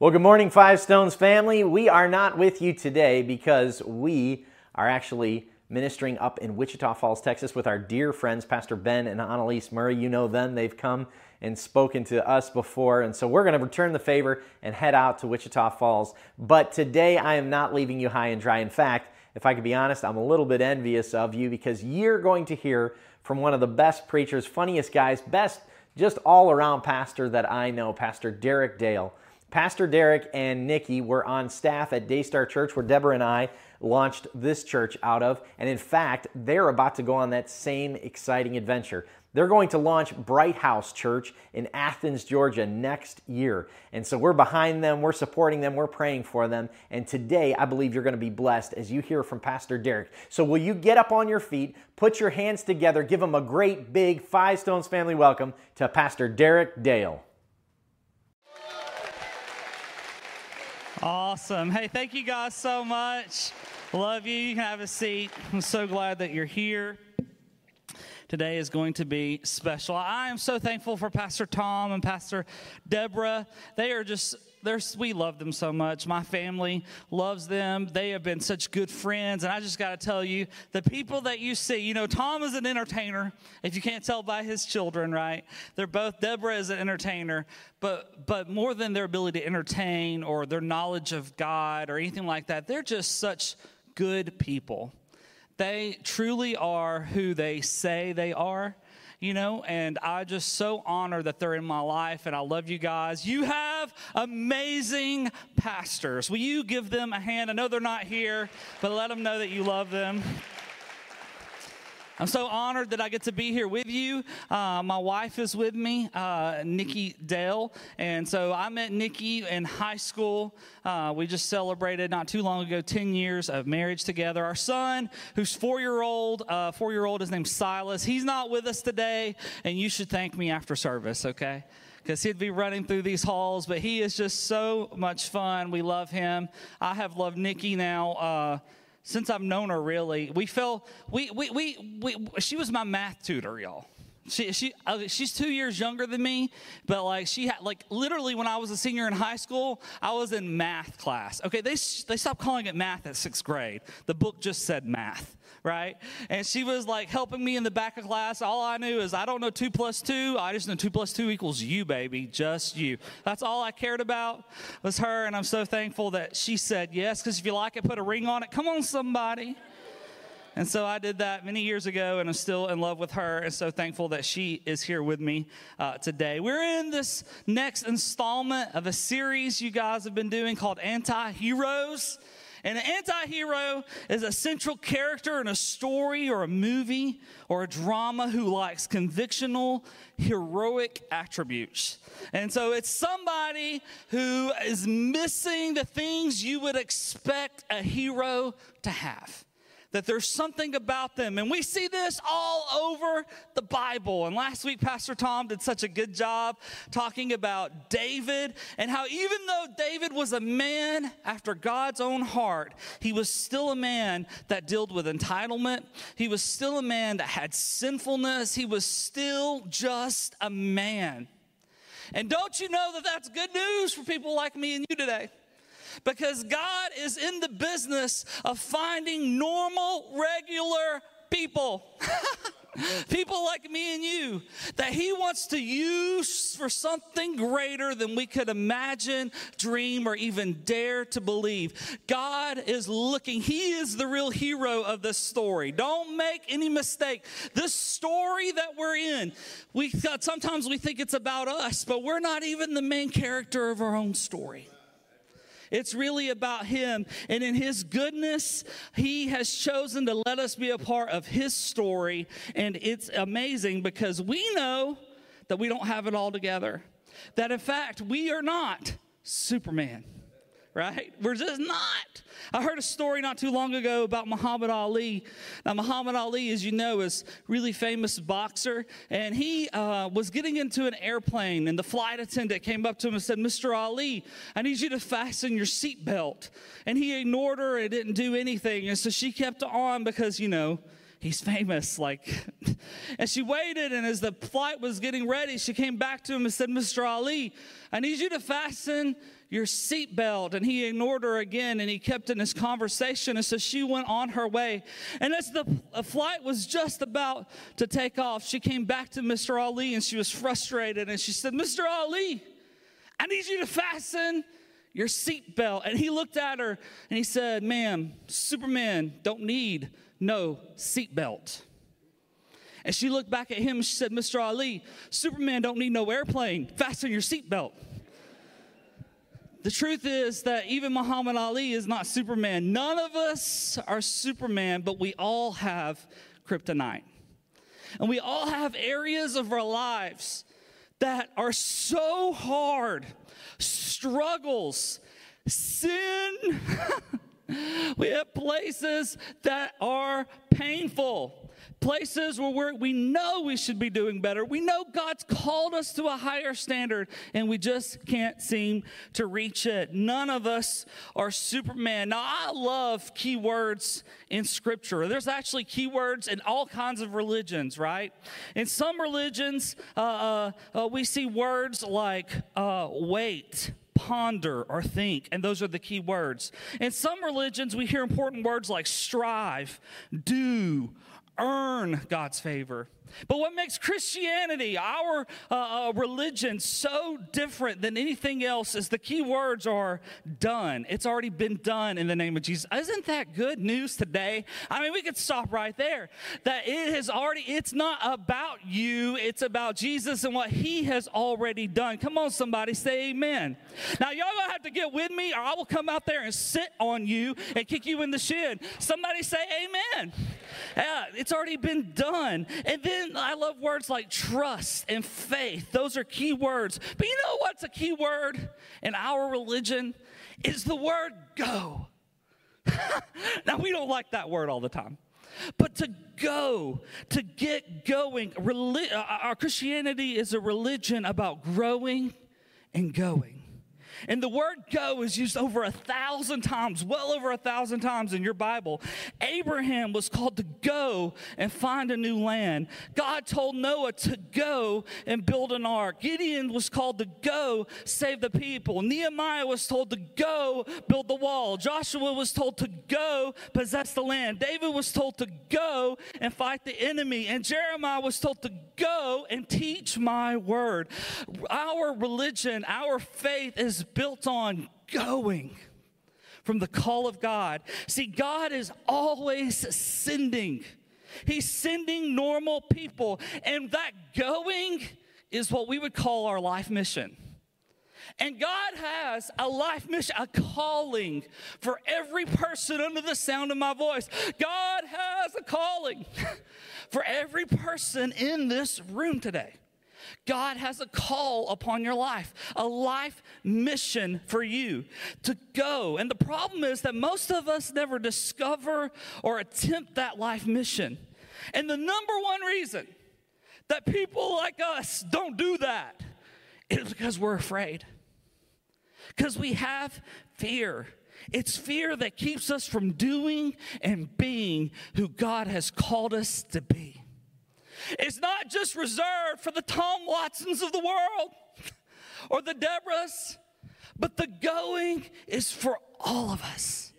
Well, good morning, Five Stones family. We are not with you today because we are actually ministering up in Wichita Falls, Texas, with our dear friends, Pastor Ben and Annalise Murray. You know them, they've come and spoken to us before. And so we're going to return the favor and head out to Wichita Falls. But today I am not leaving you high and dry. In fact, if I could be honest, I'm a little bit envious of you because you're going to hear from one of the best preachers, funniest guys, best just all around pastor that I know, Pastor Derek Dale. Pastor Derek and Nikki were on staff at Daystar Church, where Deborah and I launched this church out of. And in fact, they're about to go on that same exciting adventure. They're going to launch Brighthouse Church in Athens, Georgia next year. And so we're behind them, we're supporting them, we're praying for them. And today, I believe you're going to be blessed as you hear from Pastor Derek. So will you get up on your feet, put your hands together, give them a great big Five Stones family welcome to Pastor Derek Dale. Awesome. Hey, thank you guys so much. Love you. You can have a seat. I'm so glad that you're here today is going to be special. I am so thankful for Pastor Tom and Pastor Deborah. They are just they're, we love them so much. My family loves them. They have been such good friends. And I just got to tell you, the people that you see, you know, Tom is an entertainer, if you can't tell by his children, right? They're both, Deborah is an entertainer, but, but more than their ability to entertain or their knowledge of God or anything like that, they're just such good people. They truly are who they say they are, you know, and I just so honor that they're in my life and I love you guys. You have amazing pastors. Will you give them a hand? I know they're not here, but let them know that you love them. I'm so honored that I get to be here with you. Uh, my wife is with me, uh, Nikki Dale. And so I met Nikki in high school. Uh, we just celebrated not too long ago 10 years of marriage together. Our son, who's four year old, uh, four year old, his name's Silas. He's not with us today, and you should thank me after service, okay? because he'd be running through these halls. But he is just so much fun. We love him. I have loved Nikki now uh, since I've known her, really, we fell, we, we, we, we, she was my math tutor, y'all. She, she, uh, she's two years younger than me, but like she had, like literally when I was a senior in high school, I was in math class. Okay, they, they stopped calling it math at sixth grade. The book just said math right? And she was like helping me in the back of class. All I knew is I don't know two plus two. I just know two plus two equals you, baby, just you. That's all I cared about was her. And I'm so thankful that she said yes, because if you like it, put a ring on it. Come on, somebody. And so I did that many years ago, and I'm still in love with her, and so thankful that she is here with me uh, today. We're in this next installment of a series you guys have been doing called Anti Heroes. And an anti hero is a central character in a story or a movie or a drama who likes convictional, heroic attributes. And so it's somebody who is missing the things you would expect a hero to have that there's something about them. And we see this all over the Bible. And last week, Pastor Tom did such a good job talking about David and how even though David was a man after God's own heart, he was still a man that dealt with entitlement. He was still a man that had sinfulness. He was still just a man. And don't you know that that's good news for people like me and you today? Because God is in the business of finding normal, regular people. people like me and you that he wants to use for something greater than we could imagine, dream, or even dare to believe. God is looking, he is the real hero of this story. Don't make any mistake. This story that we're in, we sometimes we think it's about us, but we're not even the main character of our own story. It's really about Him. And in His goodness, He has chosen to let us be a part of His story. And it's amazing because we know that we don't have it all together. That in fact, we are not Superman right? We're just not. I heard a story not too long ago about Muhammad Ali. Now, Muhammad Ali, as you know, is really famous boxer, and he uh, was getting into an airplane, and the flight attendant came up to him and said, "Mr. Ali, I need you to fasten your seatbelt." And he ignored her and didn't do anything, and so she kept on because you know he's famous. Like, and she waited, and as the flight was getting ready, she came back to him and said, Mr. Ali, I need you to fasten your seatbelt. And he ignored her again and he kept in his conversation. And so she went on her way. And as the flight was just about to take off, she came back to Mr. Ali and she was frustrated. And she said, Mr. Ali, I need you to fasten your seatbelt. And he looked at her and he said, Ma'am, Superman don't need no seatbelt. And she looked back at him and she said, Mr. Ali, Superman don't need no airplane. Fasten your seatbelt. The truth is that even Muhammad Ali is not Superman. None of us are Superman, but we all have kryptonite. And we all have areas of our lives that are so hard, struggles, sin. we have places that are painful places where we know we should be doing better. We know God's called us to a higher standard, and we just can't seem to reach it. None of us are Superman. Now, I love keywords in Scripture. There's actually keywords in all kinds of religions, right? In some religions, uh, uh, uh, we see words like uh, wait ponder or think, and those are the key words. In some religions, we hear important words like strive, do, earn God's favor. But what makes Christianity, our uh, uh, religion, so different than anything else is the key words are done. It's already been done in the name of Jesus. Isn't that good news today? I mean, we could stop right there. That it has already, it's not about you, it's about Jesus and what he has already done. Come on, somebody, say amen. Now, y'all gonna have to get with me, or I will come out there and sit on you and kick you in the shin. Somebody say amen. Yeah, it's already been done. And then then I love words like trust and faith. Those are key words. But you know what's a key word in our religion? Is the word go. now, we don't like that word all the time. But to go, to get going, reli- uh, our Christianity is a religion about growing and going. And the word go is used over a thousand times, well over a thousand times in your Bible. Abraham was called to go and find a new land. God told Noah to go and build an ark. Gideon was called to go save the people. Nehemiah was told to go build the wall. Joshua was told to go possess the land. David was told to go and fight the enemy. And Jeremiah was told to go and teach my word. Our religion, our faith is built on going from the call of God. See, God is always sending. He's sending normal people, and that going is what we would call our life mission. And God has a life mission, a calling for every person under the sound of my voice. God has a calling for every person in this room today. God has a call upon your life, a life mission for you to go. And the problem is that most of us never discover or attempt that life mission. And the number one reason that people like us don't do that is because we're afraid. Because we have fear. It's fear that keeps us from doing and being who God has called us to be. It's not just reserved for the Tom Watsons of the world or the Deborahs, but the going is for all of us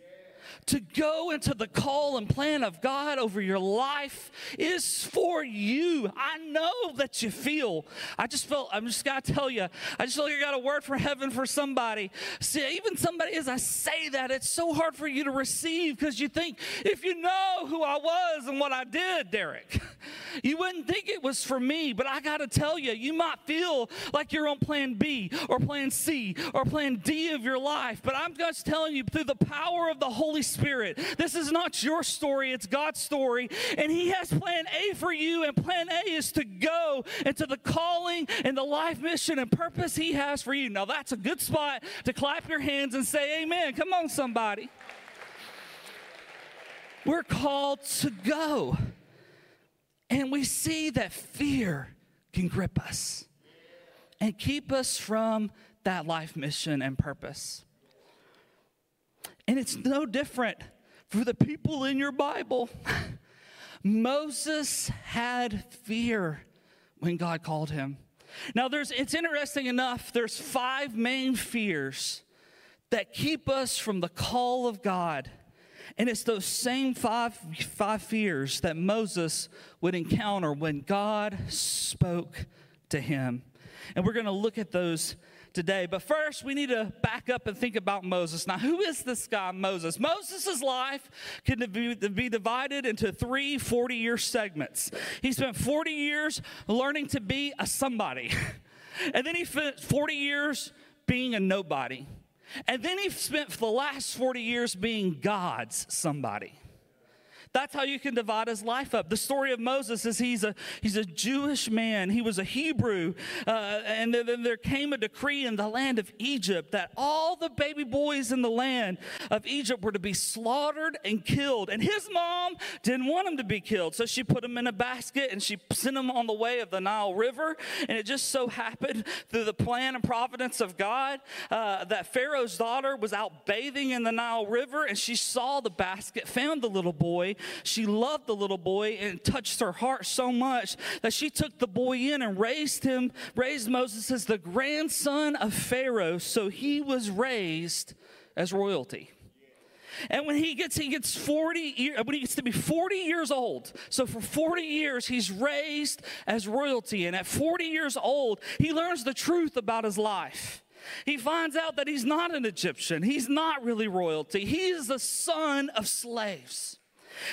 to go into the call and plan of God over your life is for you. I know that you feel. I just felt, I'm just got to tell you, I just feel like I got a word from heaven for somebody. See, even somebody, as I say that, it's so hard for you to receive because you think, if you know who I was and what I did, Derek, you wouldn't think it was for me. But I got to tell you, you might feel like you're on plan B or plan C or plan D of your life. But I'm just telling you, through the power of the Holy Spirit, Spirit. This is not your story, it's God's story. And He has plan A for you, and plan A is to go into the calling and the life mission and purpose He has for you. Now, that's a good spot to clap your hands and say, Amen. Come on, somebody. We're called to go. And we see that fear can grip us and keep us from that life mission and purpose. And it's no different for the people in your Bible. Moses had fear when God called him. Now, there's, it's interesting enough, there's five main fears that keep us from the call of God. And it's those same five, five fears that Moses would encounter when God spoke to him. And we're going to look at those today. But first, we need to back up and think about Moses. Now, who is this guy, Moses? Moses' life can be, be divided into three 40 year segments. He spent 40 years learning to be a somebody, and then he spent 40 years being a nobody. And then he spent the last 40 years being God's somebody. That's how you can divide his life up. The story of Moses is he's a, he's a Jewish man. He was a Hebrew. Uh, and then there came a decree in the land of Egypt that all the baby boys in the land of Egypt were to be slaughtered and killed. And his mom didn't want him to be killed. So she put him in a basket and she sent him on the way of the Nile River. And it just so happened through the plan and providence of God uh, that Pharaoh's daughter was out bathing in the Nile River and she saw the basket, found the little boy, she loved the little boy and touched her heart so much that she took the boy in and raised him, raised Moses as the grandson of Pharaoh. So he was raised as royalty. And when he gets he gets 40 when he gets to be 40 years old. So for 40 years he's raised as royalty and at 40 years old he learns the truth about his life. He finds out that he's not an Egyptian. He's not really royalty. He is the son of slaves.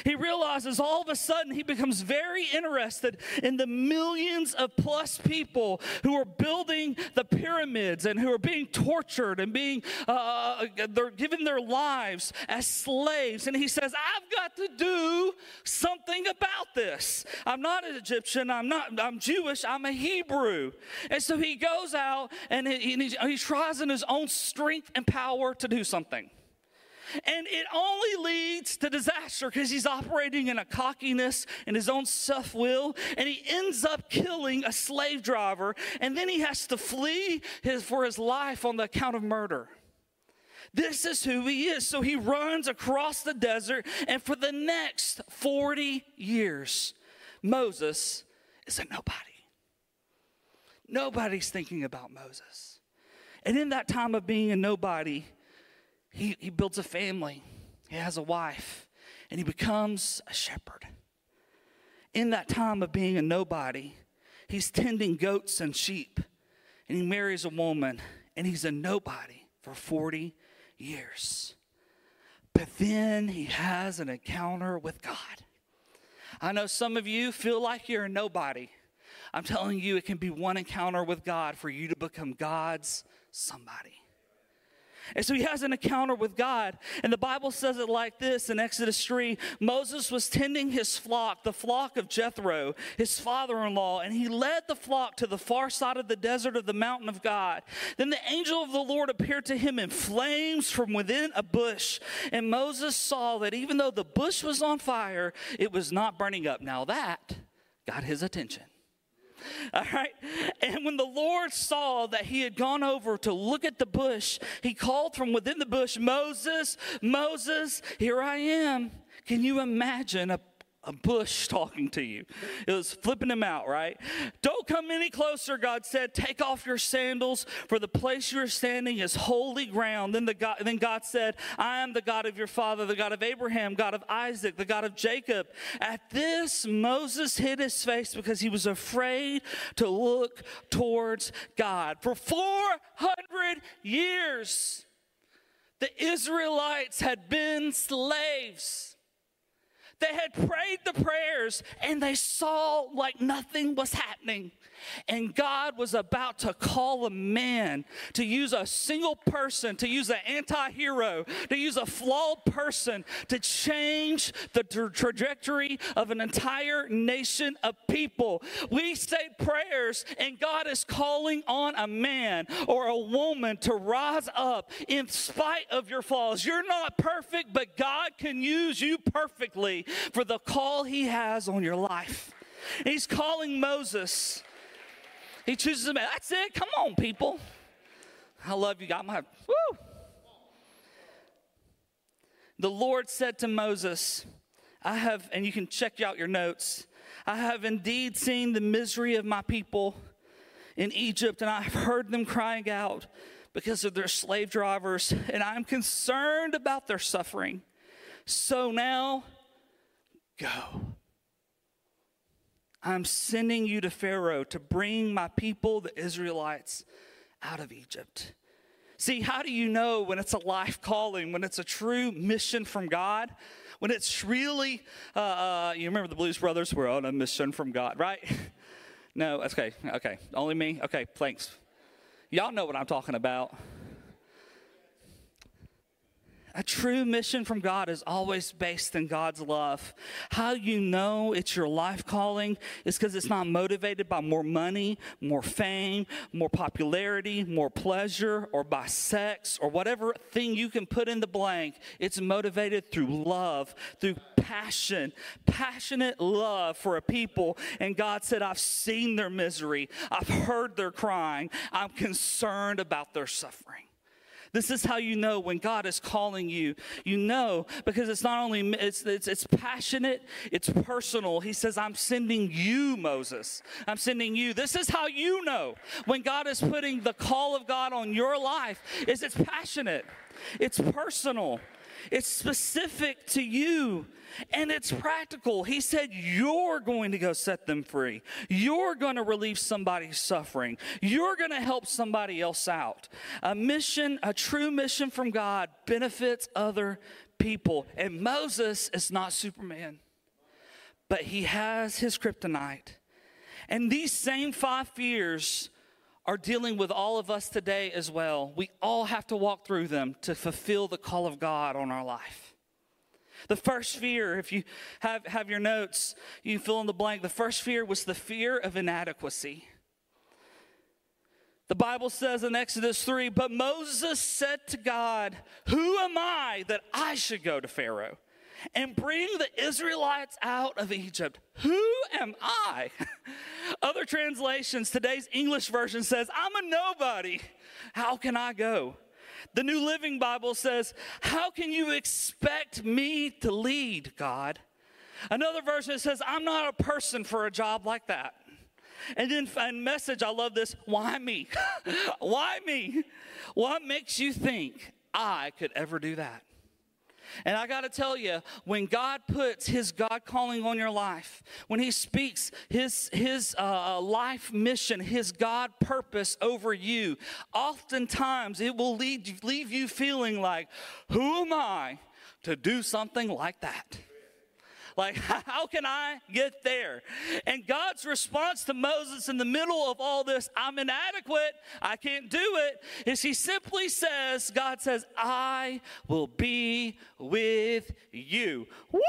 He realizes all of a sudden he becomes very interested in the millions of plus people who are building the pyramids and who are being tortured and being uh, they're given their lives as slaves. And he says, "I've got to do something about this. I'm not an Egyptian. I'm not. I'm Jewish. I'm a Hebrew." And so he goes out and he, he, he tries in his own strength and power to do something. And it only leads to disaster because he's operating in a cockiness and his own self will. And he ends up killing a slave driver. And then he has to flee his, for his life on the account of murder. This is who he is. So he runs across the desert. And for the next 40 years, Moses is a nobody. Nobody's thinking about Moses. And in that time of being a nobody, he, he builds a family, he has a wife, and he becomes a shepherd. In that time of being a nobody, he's tending goats and sheep, and he marries a woman, and he's a nobody for 40 years. But then he has an encounter with God. I know some of you feel like you're a nobody. I'm telling you, it can be one encounter with God for you to become God's somebody. And so he has an encounter with God. And the Bible says it like this in Exodus 3 Moses was tending his flock, the flock of Jethro, his father in law, and he led the flock to the far side of the desert of the mountain of God. Then the angel of the Lord appeared to him in flames from within a bush. And Moses saw that even though the bush was on fire, it was not burning up. Now that got his attention. All right. And when the Lord saw that he had gone over to look at the bush, he called from within the bush, Moses, Moses, here I am. Can you imagine a a bush talking to you. It was flipping him out, right? Don't come any closer, God said. Take off your sandals, for the place you are standing is holy ground. Then, the God, then God said, I am the God of your father, the God of Abraham, God of Isaac, the God of Jacob. At this, Moses hid his face because he was afraid to look towards God. For 400 years, the Israelites had been slaves. They had prayed the prayers and they saw like nothing was happening. And God was about to call a man to use a single person, to use an anti hero, to use a flawed person to change the tra- trajectory of an entire nation of people. We say prayers, and God is calling on a man or a woman to rise up in spite of your flaws. You're not perfect, but God can use you perfectly for the call He has on your life. He's calling Moses he chooses a man. That's it. Come on, people. I love you. Got my woo. The Lord said to Moses, I have, and you can check out your notes, I have indeed seen the misery of my people in Egypt, and I've heard them crying out because of their slave drivers, and I'm concerned about their suffering. So now, go. I'm sending you to Pharaoh to bring my people, the Israelites, out of Egypt. See, how do you know when it's a life calling, when it's a true mission from God? When it's really, uh, uh, you remember the Blues Brothers? We're on a mission from God, right? no, okay, okay. Only me? Okay, thanks. Y'all know what I'm talking about. A true mission from God is always based in God's love. How you know it's your life calling is because it's not motivated by more money, more fame, more popularity, more pleasure, or by sex, or whatever thing you can put in the blank. It's motivated through love, through passion, passionate love for a people. And God said, I've seen their misery, I've heard their crying, I'm concerned about their suffering. This is how you know when God is calling you. You know because it's not only it's it's, it's passionate, it's personal. He says, "I'm sending you, Moses. I'm sending you." This is how you know when God is putting the call of God on your life. Is it's passionate, it's personal, it's specific to you. And it's practical. He said, You're going to go set them free. You're going to relieve somebody's suffering. You're going to help somebody else out. A mission, a true mission from God, benefits other people. And Moses is not Superman, but he has his kryptonite. And these same five fears are dealing with all of us today as well. We all have to walk through them to fulfill the call of God on our life. The first fear, if you have, have your notes, you fill in the blank. The first fear was the fear of inadequacy. The Bible says in Exodus 3 But Moses said to God, Who am I that I should go to Pharaoh and bring the Israelites out of Egypt? Who am I? Other translations, today's English version says, I'm a nobody. How can I go? The New Living Bible says, How can you expect me to lead, God? Another version says, I'm not a person for a job like that. And then in message, I love this. Why me? Why me? What makes you think I could ever do that? And I got to tell you, when God puts His God calling on your life, when He speaks His, his uh, uh, life mission, His God purpose over you, oftentimes it will lead, leave you feeling like, who am I to do something like that? Like, how can I get there? And God's response to Moses in the middle of all this, I'm inadequate, I can't do it, is he simply says, God says, I will be with you. Woo!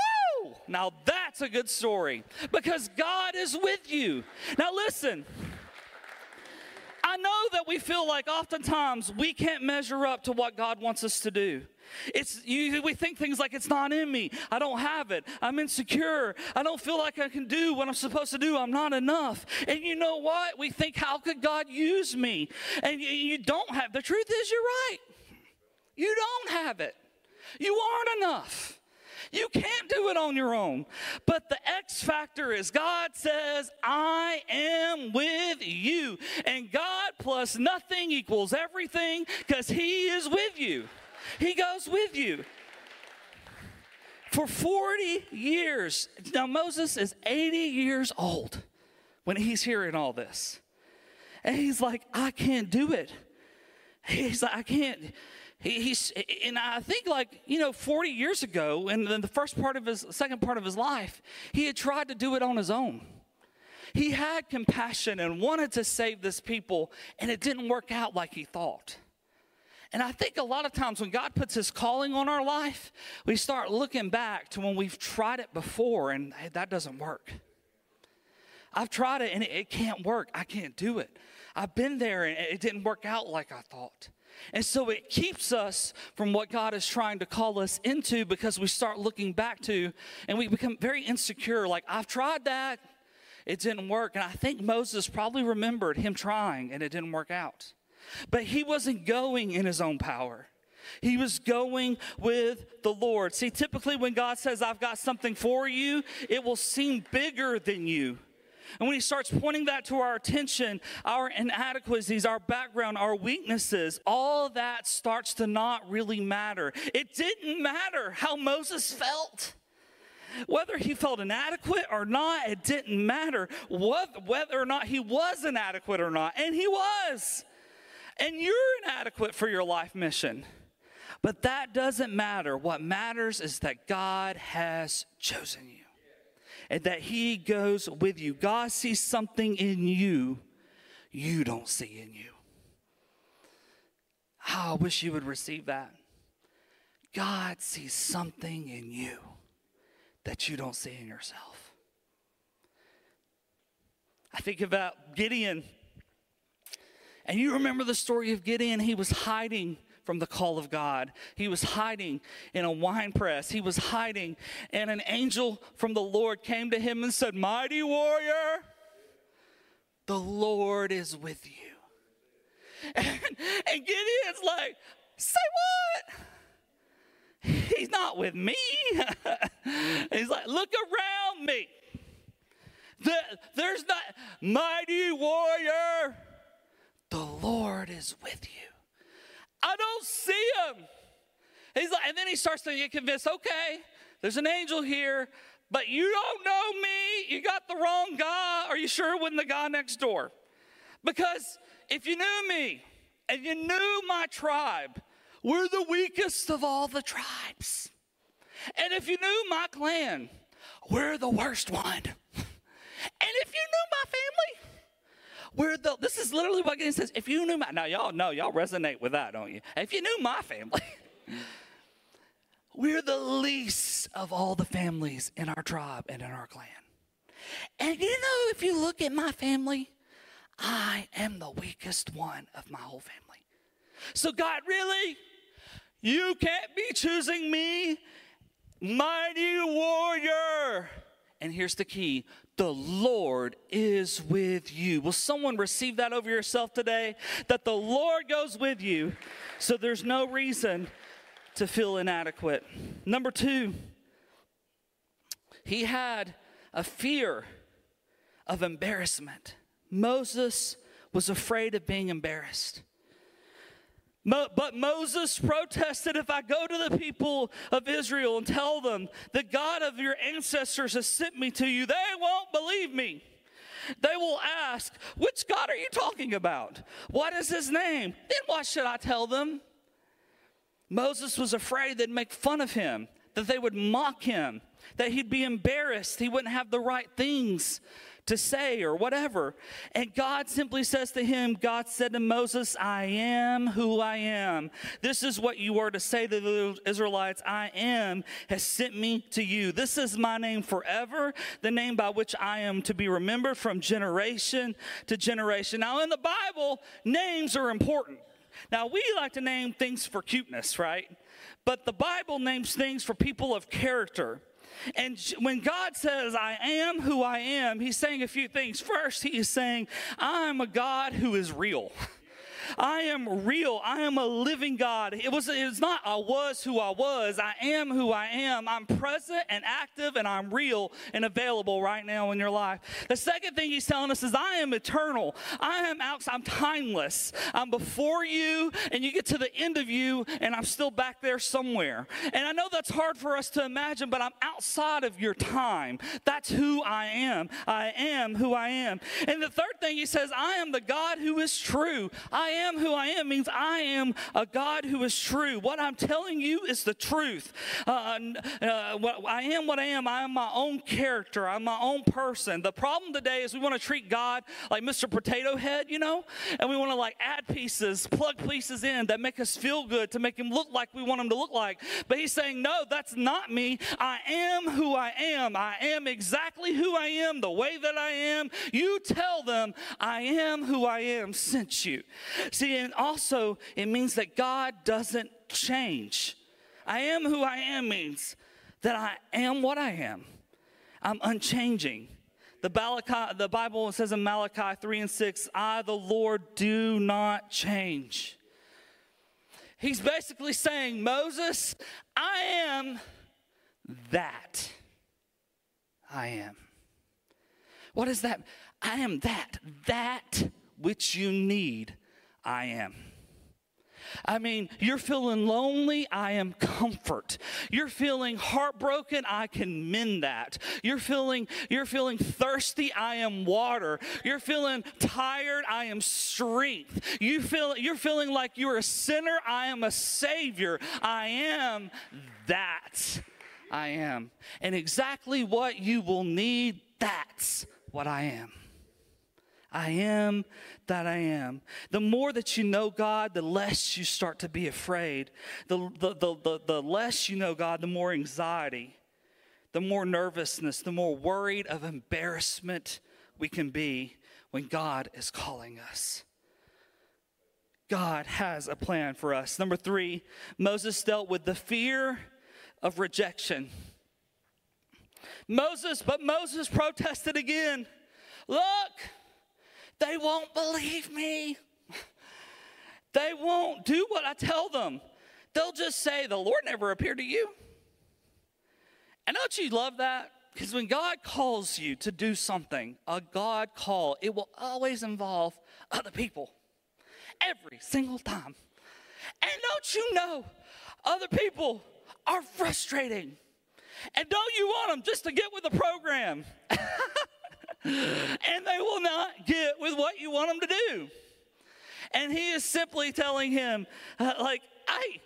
Now that's a good story because God is with you. Now listen. I know that we feel like oftentimes we can't measure up to what God wants us to do. It's you, we think things like it's not in me. I don't have it. I'm insecure. I don't feel like I can do what I'm supposed to do. I'm not enough. And you know what? We think, how could God use me? And you, you don't have. The truth is, you're right. You don't have it. You aren't enough. You can't do it on your own. But the X factor is God says, I am with you. And God plus nothing equals everything because He is with you. He goes with you. For 40 years. Now, Moses is 80 years old when he's hearing all this. And he's like, I can't do it. He's like, I can't. He, he's, and I think like, you know, 40 years ago, and then the first part of his, second part of his life, he had tried to do it on his own. He had compassion and wanted to save this people, and it didn't work out like he thought. And I think a lot of times when God puts his calling on our life, we start looking back to when we've tried it before and hey, that doesn't work. I've tried it and it, it can't work. I can't do it. I've been there and it didn't work out like I thought. And so it keeps us from what God is trying to call us into because we start looking back to and we become very insecure. Like, I've tried that, it didn't work. And I think Moses probably remembered him trying and it didn't work out. But he wasn't going in his own power. He was going with the Lord. See, typically when God says, I've got something for you, it will seem bigger than you. And when he starts pointing that to our attention, our inadequacies, our background, our weaknesses, all that starts to not really matter. It didn't matter how Moses felt. Whether he felt inadequate or not, it didn't matter. Whether or not he was inadequate or not, and he was. And you're inadequate for your life mission. But that doesn't matter. What matters is that God has chosen you and that He goes with you. God sees something in you you don't see in you. Oh, I wish you would receive that. God sees something in you that you don't see in yourself. I think about Gideon. And you remember the story of Gideon? He was hiding from the call of God. He was hiding in a wine press. He was hiding, and an angel from the Lord came to him and said, Mighty warrior, the Lord is with you. And, and Gideon's like, Say what? He's not with me. He's like, Look around me. The, there's not, mighty warrior, the Lord is with you. I don't see him. He's like, and then he starts to get convinced, okay, there's an angel here, but you don't know me. You got the wrong guy. Are you sure it wasn't the guy next door? Because if you knew me and you knew my tribe, we're the weakest of all the tribes. And if you knew my clan, we're the worst one. And if you knew my family, we're the, this is literally what Gideon says. If you knew my, now y'all know, y'all resonate with that, don't you? If you knew my family, we're the least of all the families in our tribe and in our clan. And you know, if you look at my family, I am the weakest one of my whole family. So, God, really? You can't be choosing me, mighty warrior. And here's the key the Lord is with you. Will someone receive that over yourself today? That the Lord goes with you, so there's no reason to feel inadequate. Number two, he had a fear of embarrassment. Moses was afraid of being embarrassed. But Moses protested if I go to the people of Israel and tell them, the God of your ancestors has sent me to you, they won't believe me. They will ask, Which God are you talking about? What is his name? Then what should I tell them? Moses was afraid they'd make fun of him, that they would mock him, that he'd be embarrassed, he wouldn't have the right things to say or whatever. And God simply says to him, God said to Moses, I am who I am. This is what you are to say to the Israelites I am has sent me to you. This is my name forever, the name by which I am to be remembered from generation to generation. Now, in the Bible, names are important. Now, we like to name things for cuteness, right? But the Bible names things for people of character. And when God says, I am who I am, He's saying a few things. First, He is saying, I'm a God who is real. I am real. I am a living God. It was it's not I was who I was. I am who I am. I'm present and active and I'm real and available right now in your life. The second thing he's telling us is I am eternal. I am out I'm timeless. I'm before you and you get to the end of you and I'm still back there somewhere. And I know that's hard for us to imagine, but I'm outside of your time. That's who I am. I am who I am. And the third thing he says, I am the God who is true. I am who I am means I am a God who is true. What I'm telling you is the truth. Uh, uh, I am what I am. I am my own character. I'm my own person. The problem today is we want to treat God like Mr. Potato Head, you know, and we want to like add pieces, plug pieces in that make us feel good to make him look like we want him to look like. But he's saying, no, that's not me. I am who I am. I am exactly who I am, the way that I am. You tell them, I am who I am since you. See, and also it means that God doesn't change. I am who I am means that I am what I am. I'm unchanging. The, the Bible says in Malachi 3 and 6, I, the Lord, do not change. He's basically saying, Moses, I am that. I am. What is that? I am that. That which you need, I am. I mean, you're feeling lonely, I am comfort. You're feeling heartbroken, I can mend that. You're feeling you're feeling thirsty, I am water. You're feeling tired, I am strength. You feel you're feeling like you're a sinner, I am a savior. I am that. I am. And exactly what you will need, that's what I am. I am that I am. The more that you know God, the less you start to be afraid. The, the, the, the, the less you know God, the more anxiety, the more nervousness, the more worried of embarrassment we can be when God is calling us. God has a plan for us. Number three, Moses dealt with the fear of rejection. Moses, but Moses protested again. Look, they won't believe me. They won't do what I tell them. They'll just say, The Lord never appeared to you. And don't you love that? Because when God calls you to do something, a God call, it will always involve other people. Every single time. And don't you know, other people are frustrating. And don't you want them just to get with the program? and they will not get with what you want them to do. And he is simply telling him, uh, like, I,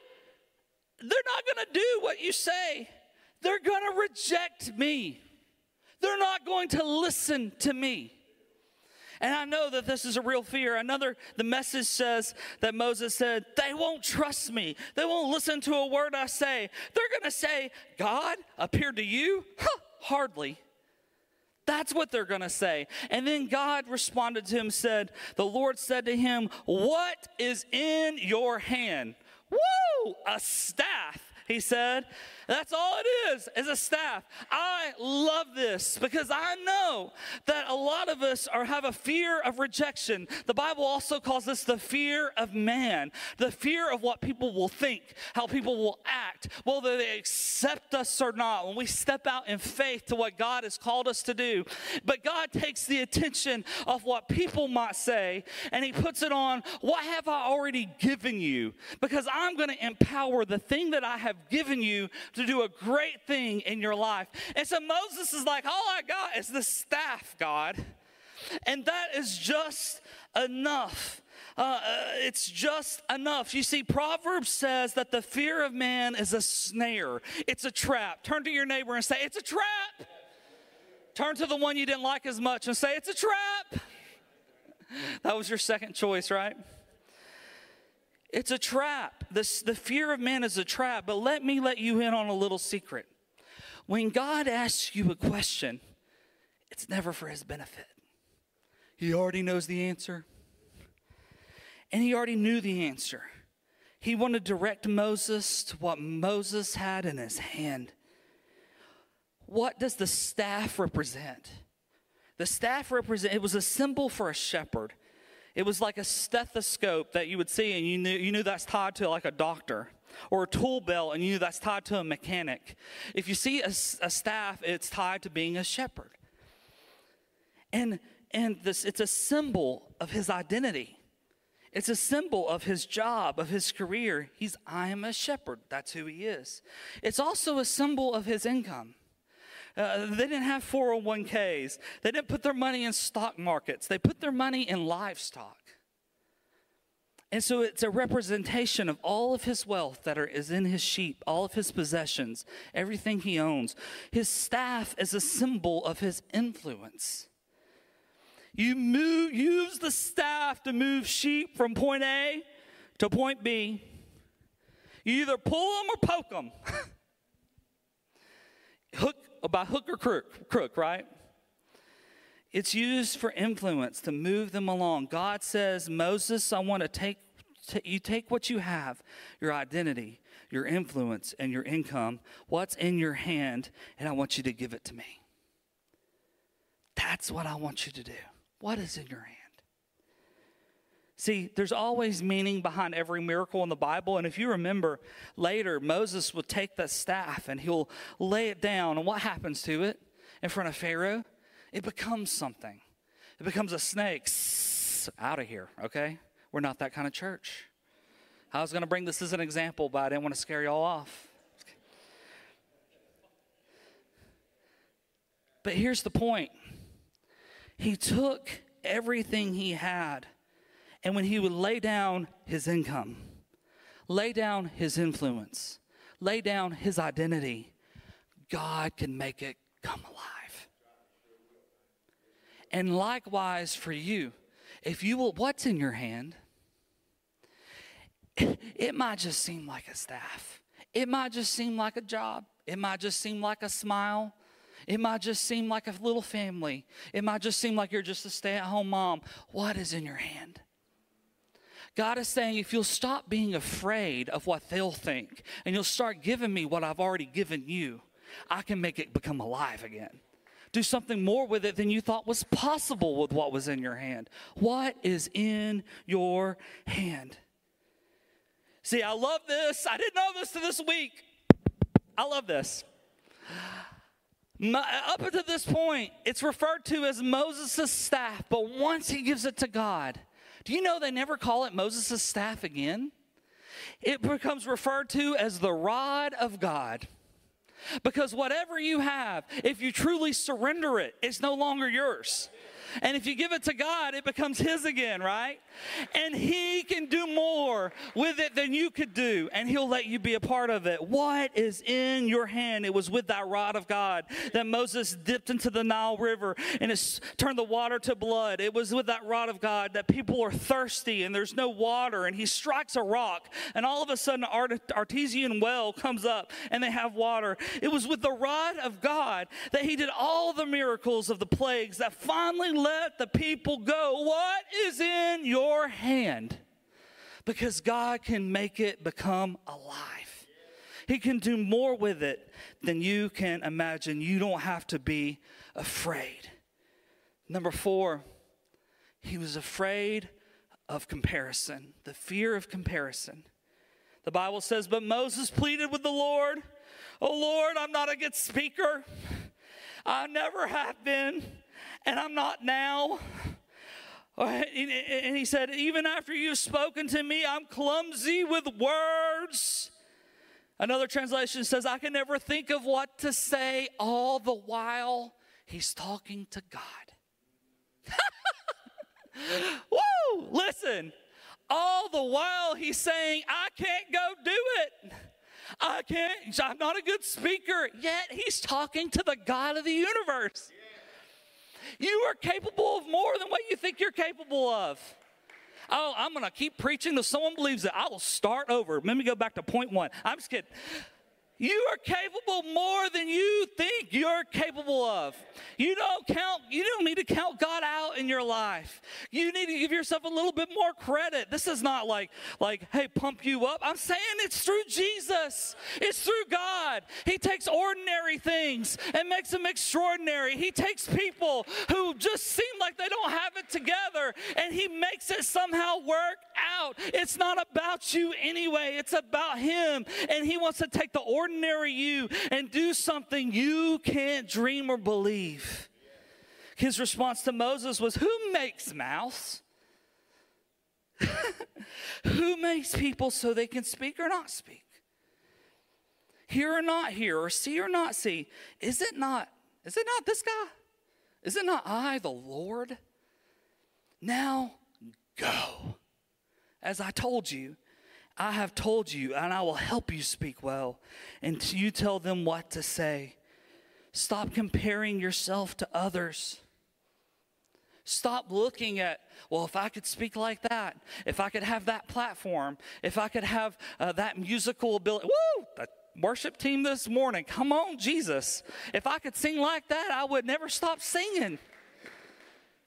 they're not going to do what you say. They're going to reject me. They're not going to listen to me. And I know that this is a real fear. Another, the message says that Moses said, They won't trust me. They won't listen to a word I say. They're going to say, God appeared to you? Huh, hardly. That's what they're going to say. And then God responded to him, said, The Lord said to him, What is in your hand? Woo! A staff, he said. That's all it is, is a staff. I love this because I know that a lot of us are have a fear of rejection. The Bible also calls this the fear of man, the fear of what people will think, how people will act, whether they accept us or not. When we step out in faith to what God has called us to do, but God takes the attention of what people might say and He puts it on. What have I already given you? Because I'm going to empower the thing that I have given you to do a great thing in your life. And so Moses is like, All I got is the staff, God. And that is just enough. Uh, uh, it's just enough. You see, Proverbs says that the fear of man is a snare, it's a trap. Turn to your neighbor and say, It's a trap. Turn to the one you didn't like as much and say, It's a trap. That was your second choice, right? It's a trap. The, the fear of man is a trap. But let me let you in on a little secret. When God asks you a question, it's never for his benefit. He already knows the answer. And he already knew the answer. He wanted to direct Moses to what Moses had in his hand. What does the staff represent? The staff represent it was a symbol for a shepherd. It was like a stethoscope that you would see, and you knew, you knew that's tied to like a doctor. Or a tool belt, and you knew that's tied to a mechanic. If you see a, a staff, it's tied to being a shepherd. And, and this, it's a symbol of his identity. It's a symbol of his job, of his career. He's, I am a shepherd. That's who he is. It's also a symbol of his income. Uh, they didn't have 401ks. They didn't put their money in stock markets. They put their money in livestock. And so it's a representation of all of his wealth that are, is in his sheep, all of his possessions, everything he owns. His staff is a symbol of his influence. You move, use the staff to move sheep from point A to point B. You either pull them or poke them. Hook, by hook or crook, crook, right? It's used for influence to move them along. God says, Moses, I want to take you take what you have, your identity, your influence, and your income, what's in your hand, and I want you to give it to me. That's what I want you to do. What is in your hand? See, there's always meaning behind every miracle in the Bible. And if you remember later, Moses will take the staff and he'll lay it down. And what happens to it in front of Pharaoh? It becomes something. It becomes a snake. Out of here, okay? We're not that kind of church. I was going to bring this as an example, but I didn't want to scare y'all off. But here's the point He took everything he had and when he would lay down his income, lay down his influence, lay down his identity, God can make it come alive. And likewise for you, if you will, what's in your hand? It might just seem like a staff. It might just seem like a job. It might just seem like a smile. It might just seem like a little family. It might just seem like you're just a stay at home mom. What is in your hand? God is saying, if you'll stop being afraid of what they'll think and you'll start giving me what I've already given you, I can make it become alive again. Do something more with it than you thought was possible with what was in your hand. What is in your hand? See, I love this. I didn't know this to this week. I love this. My, up until this point, it's referred to as Moses' staff, but once he gives it to God, do you know they never call it Moses' staff again? It becomes referred to as the rod of God. Because whatever you have, if you truly surrender it, it's no longer yours. And if you give it to God, it becomes His again, right? And He can do more with it than you could do, and He'll let you be a part of it. What is in your hand? It was with that rod of God that Moses dipped into the Nile River and it turned the water to blood. It was with that rod of God that people are thirsty and there's no water, and He strikes a rock, and all of a sudden, an artesian well comes up and they have water. It was with the rod of God that He did all the miracles of the plagues that finally let the people go. What is in your hand? Because God can make it become alive. He can do more with it than you can imagine. You don't have to be afraid. Number four, he was afraid of comparison, the fear of comparison. The Bible says, But Moses pleaded with the Lord, Oh Lord, I'm not a good speaker. I never have been and I'm not now. And he said, Even after you've spoken to me, I'm clumsy with words. Another translation says, I can never think of what to say all the while he's talking to God. Whoa, listen. All the while he's saying, I can't go do it. I can't, I'm not a good speaker. Yet he's talking to the God of the universe. You are capable of more than what you think you're capable of. Oh, I'm going to keep preaching till someone believes it. I will start over. Let me go back to point one. I'm just kidding. You are capable more than you think you're capable of. You don't count, you don't need to count God out in your life. You need to give yourself a little bit more credit. This is not like, like, hey, pump you up. I'm saying it's through Jesus. It's through God. He takes ordinary things and makes them extraordinary. He takes people who just seem like they don't have it together and he makes it somehow work out. It's not about you anyway. It's about him. And he wants to take the ordinary ordinary you and do something you can't dream or believe. His response to Moses was, Who makes mouths? Who makes people so they can speak or not speak? Hear or not hear, or see or not see? Is it not, is it not this guy? Is it not I, the Lord? Now go. As I told you, I have told you, and I will help you speak well, and you tell them what to say. Stop comparing yourself to others. Stop looking at, well, if I could speak like that, if I could have that platform, if I could have uh, that musical ability. Woo! The worship team this morning, come on, Jesus. If I could sing like that, I would never stop singing.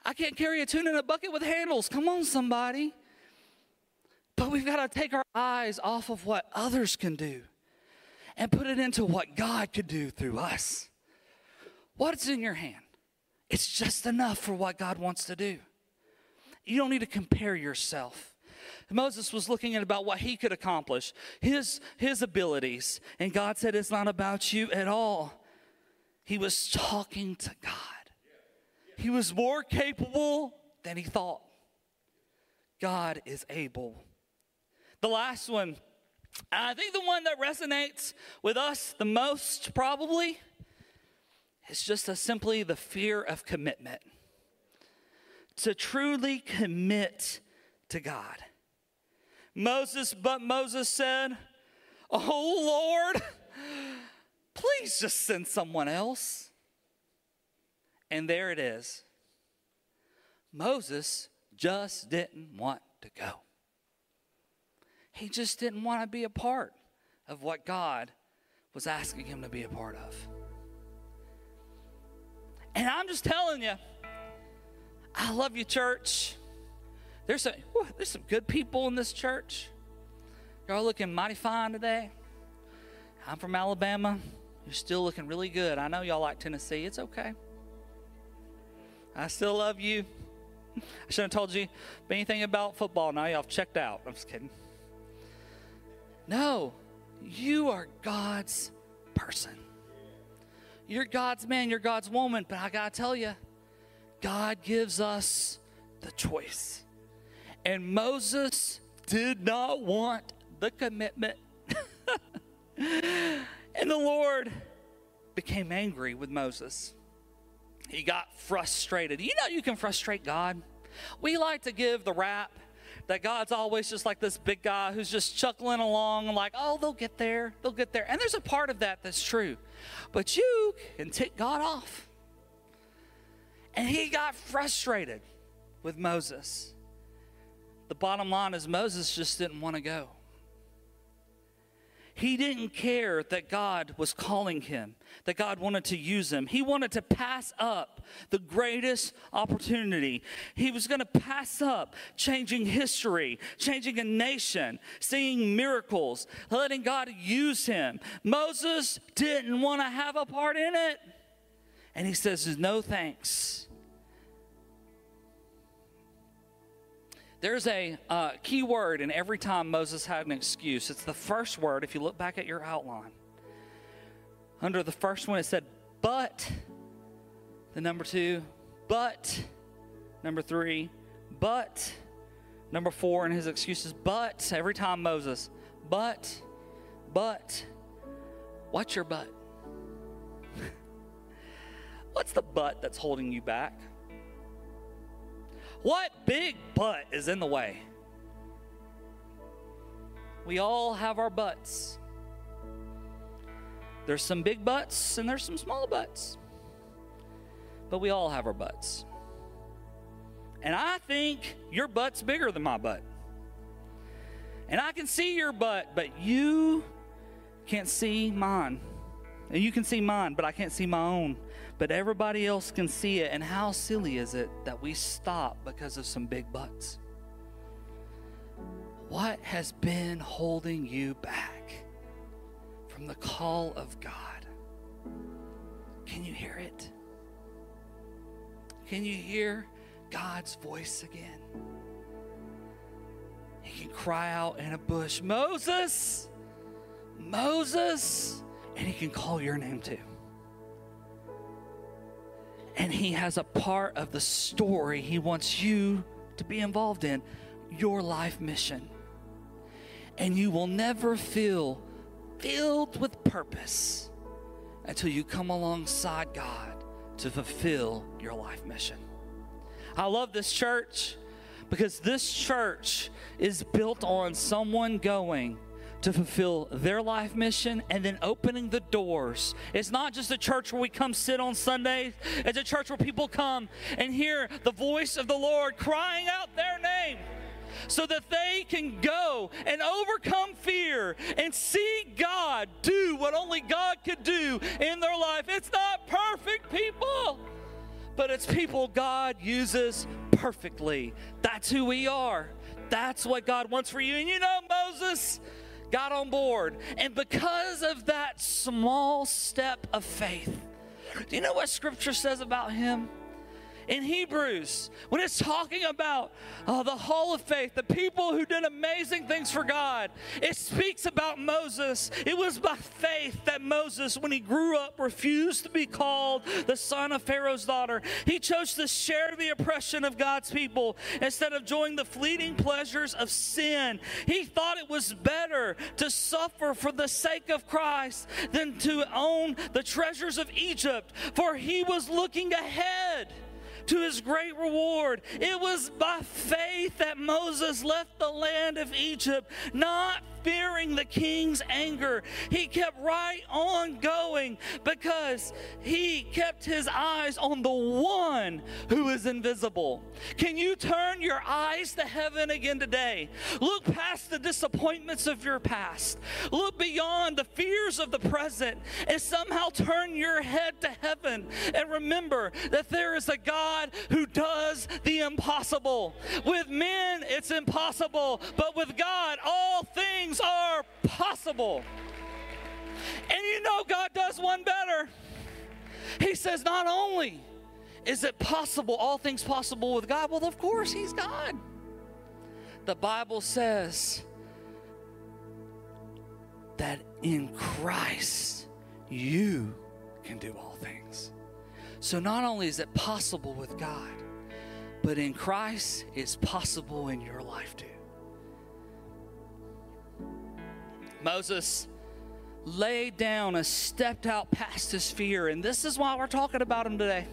I can't carry a tune in a bucket with handles. Come on, somebody. But we've got to take our eyes off of what others can do and put it into what God could do through us. What's in your hand? It's just enough for what God wants to do. You don't need to compare yourself. Moses was looking at about what he could accomplish, his, his abilities. And God said, It's not about you at all. He was talking to God. He was more capable than he thought. God is able. The last one, I think the one that resonates with us the most probably is just a, simply the fear of commitment. To truly commit to God. Moses, but Moses said, Oh Lord, please just send someone else. And there it is. Moses just didn't want to go. He just didn't want to be a part of what God was asking him to be a part of. And I'm just telling you, I love you, church. There's some, whew, there's some good people in this church. Y'all looking mighty fine today. I'm from Alabama. You're still looking really good. I know y'all like Tennessee. It's okay. I still love you. I shouldn't have told you anything about football. Now y'all checked out. I'm just kidding. No, you are God's person. You're God's man, you're God's woman. But I got to tell you, God gives us the choice. And Moses did not want the commitment. and the Lord became angry with Moses. He got frustrated. You know, you can frustrate God. We like to give the rap that God's always just like this big guy who's just chuckling along, like, oh, they'll get there, they'll get there. And there's a part of that that's true. But you can tick God off. And he got frustrated with Moses. The bottom line is Moses just didn't want to go. He didn't care that God was calling him, that God wanted to use him. He wanted to pass up the greatest opportunity. He was going to pass up changing history, changing a nation, seeing miracles, letting God use him. Moses didn't want to have a part in it. And he says, No thanks. There's a uh, key word in every time Moses had an excuse. It's the first word, if you look back at your outline. Under the first one, it said, but. The number two, but. Number three, but. Number four in his excuses, but. Every time Moses, but, but. What's your but? What's the but that's holding you back? What big butt is in the way? We all have our butts. There's some big butts and there's some small butts. But we all have our butts. And I think your butt's bigger than my butt. And I can see your butt, but you can't see mine. And you can see mine, but I can't see my own but everybody else can see it. And how silly is it that we stop because of some big butts? What has been holding you back from the call of God? Can you hear it? Can you hear God's voice again? He can cry out in a bush, Moses, Moses, and he can call your name too and He has a part of the story He wants you to be involved in your life mission. And you will never feel filled with purpose until you come alongside God to fulfill your life mission. I love this church because this church is built on someone going to fulfill their life mission and then opening the doors. It's not just a church where we come sit on Sundays, it's a church where people come and hear the voice of the Lord crying out their name so that they can go and overcome fear and see God do what only God could do in their life. It's not perfect people, but it's people God uses perfectly. That's who we are. That's what God wants for you. And you know, Moses, got on board. And because of that small step of faith, do you know what scripture says about him? In Hebrews, when it's talking about uh, the Hall of Faith, the people who did amazing things for God, it speaks about Moses. It was by faith that Moses, when he grew up, refused to be called the son of Pharaoh's daughter. He chose to share the oppression of God's people instead of joining the fleeting pleasures of sin. He thought it was better to suffer for the sake of Christ than to own the treasures of Egypt, for he was looking ahead to his great reward. It was by faith that Moses left the land of Egypt, not fearing the king's anger. He kept right on going because he kept his eyes on the one who is invisible. Can you turn your eyes to heaven again today? Look past the disappointments of your past, look beyond the fears of the present, and somehow turn your head to heaven and remember that there is a God who does the impossible. With men, it's impossible, but with God, all things things are possible. And you know, God does one better. He says, not only is it possible, all things possible with God, well, of course, He's God. The Bible says that in Christ, you can do all things. So not only is it possible with God, but in Christ, it's possible in your life too. Moses laid down and stepped out past his fear. And this is why we're talking about him today.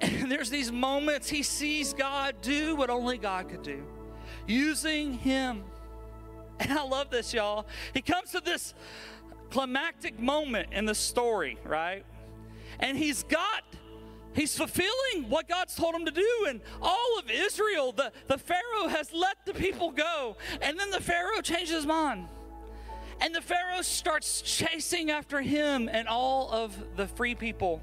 And there's these moments he sees God do what only God could do, using him. And I love this, y'all. He comes to this climactic moment in the story, right? And he's got He's fulfilling what God's told him to do. And all of Israel, the, the Pharaoh has let the people go. And then the Pharaoh changes his mind. And the Pharaoh starts chasing after him and all of the free people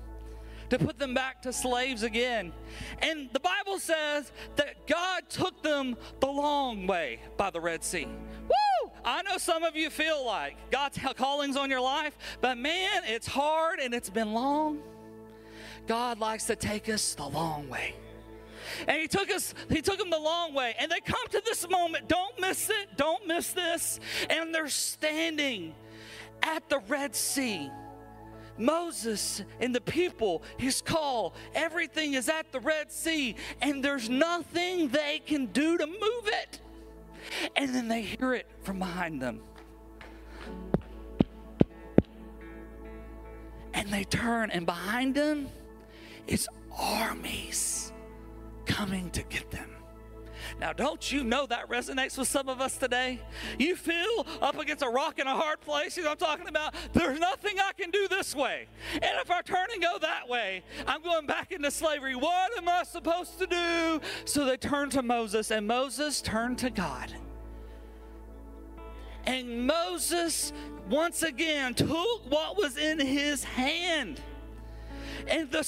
to put them back to slaves again. And the Bible says that God took them the long way by the Red Sea. Woo! I know some of you feel like God's callings on your life, but man, it's hard and it's been long. God likes to take us the long way. And he took us, he took them the long way. And they come to this moment. Don't miss it. Don't miss this. And they're standing at the Red Sea. Moses and the people, his call, everything is at the Red Sea, and there's nothing they can do to move it. And then they hear it from behind them. And they turn, and behind them, it's armies coming to get them. Now, don't you know that resonates with some of us today? You feel up against a rock in a hard place. You know I'm talking about? There's nothing I can do this way. And if I turn and go that way, I'm going back into slavery. What am I supposed to do? So they turned to Moses, and Moses turned to God. And Moses once again took what was in his hand. And the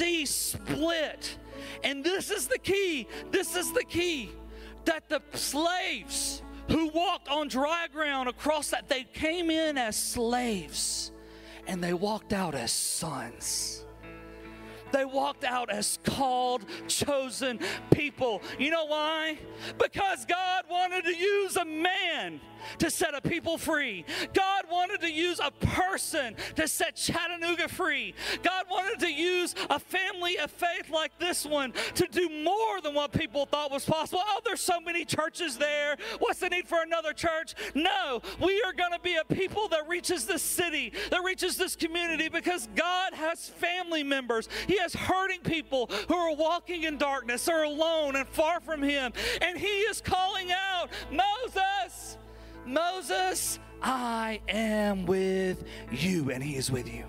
sea split. And this is the key. This is the key that the slaves who walked on dry ground across that, they came in as slaves and they walked out as sons. They walked out as called, chosen people. You know why? Because God wanted to use a man to set a people free. God wanted to use a person to set Chattanooga free. God wanted to use a family of faith like this one to do more than what people thought was possible. Oh, there's so many churches there. What's the need for another church? No, we are going to be a people that reaches this city, that reaches this community because God has family members. He has hurting people who are walking in darkness, are alone and far from Him. And He is calling out, Moses, Moses, I am with you, and he is with you.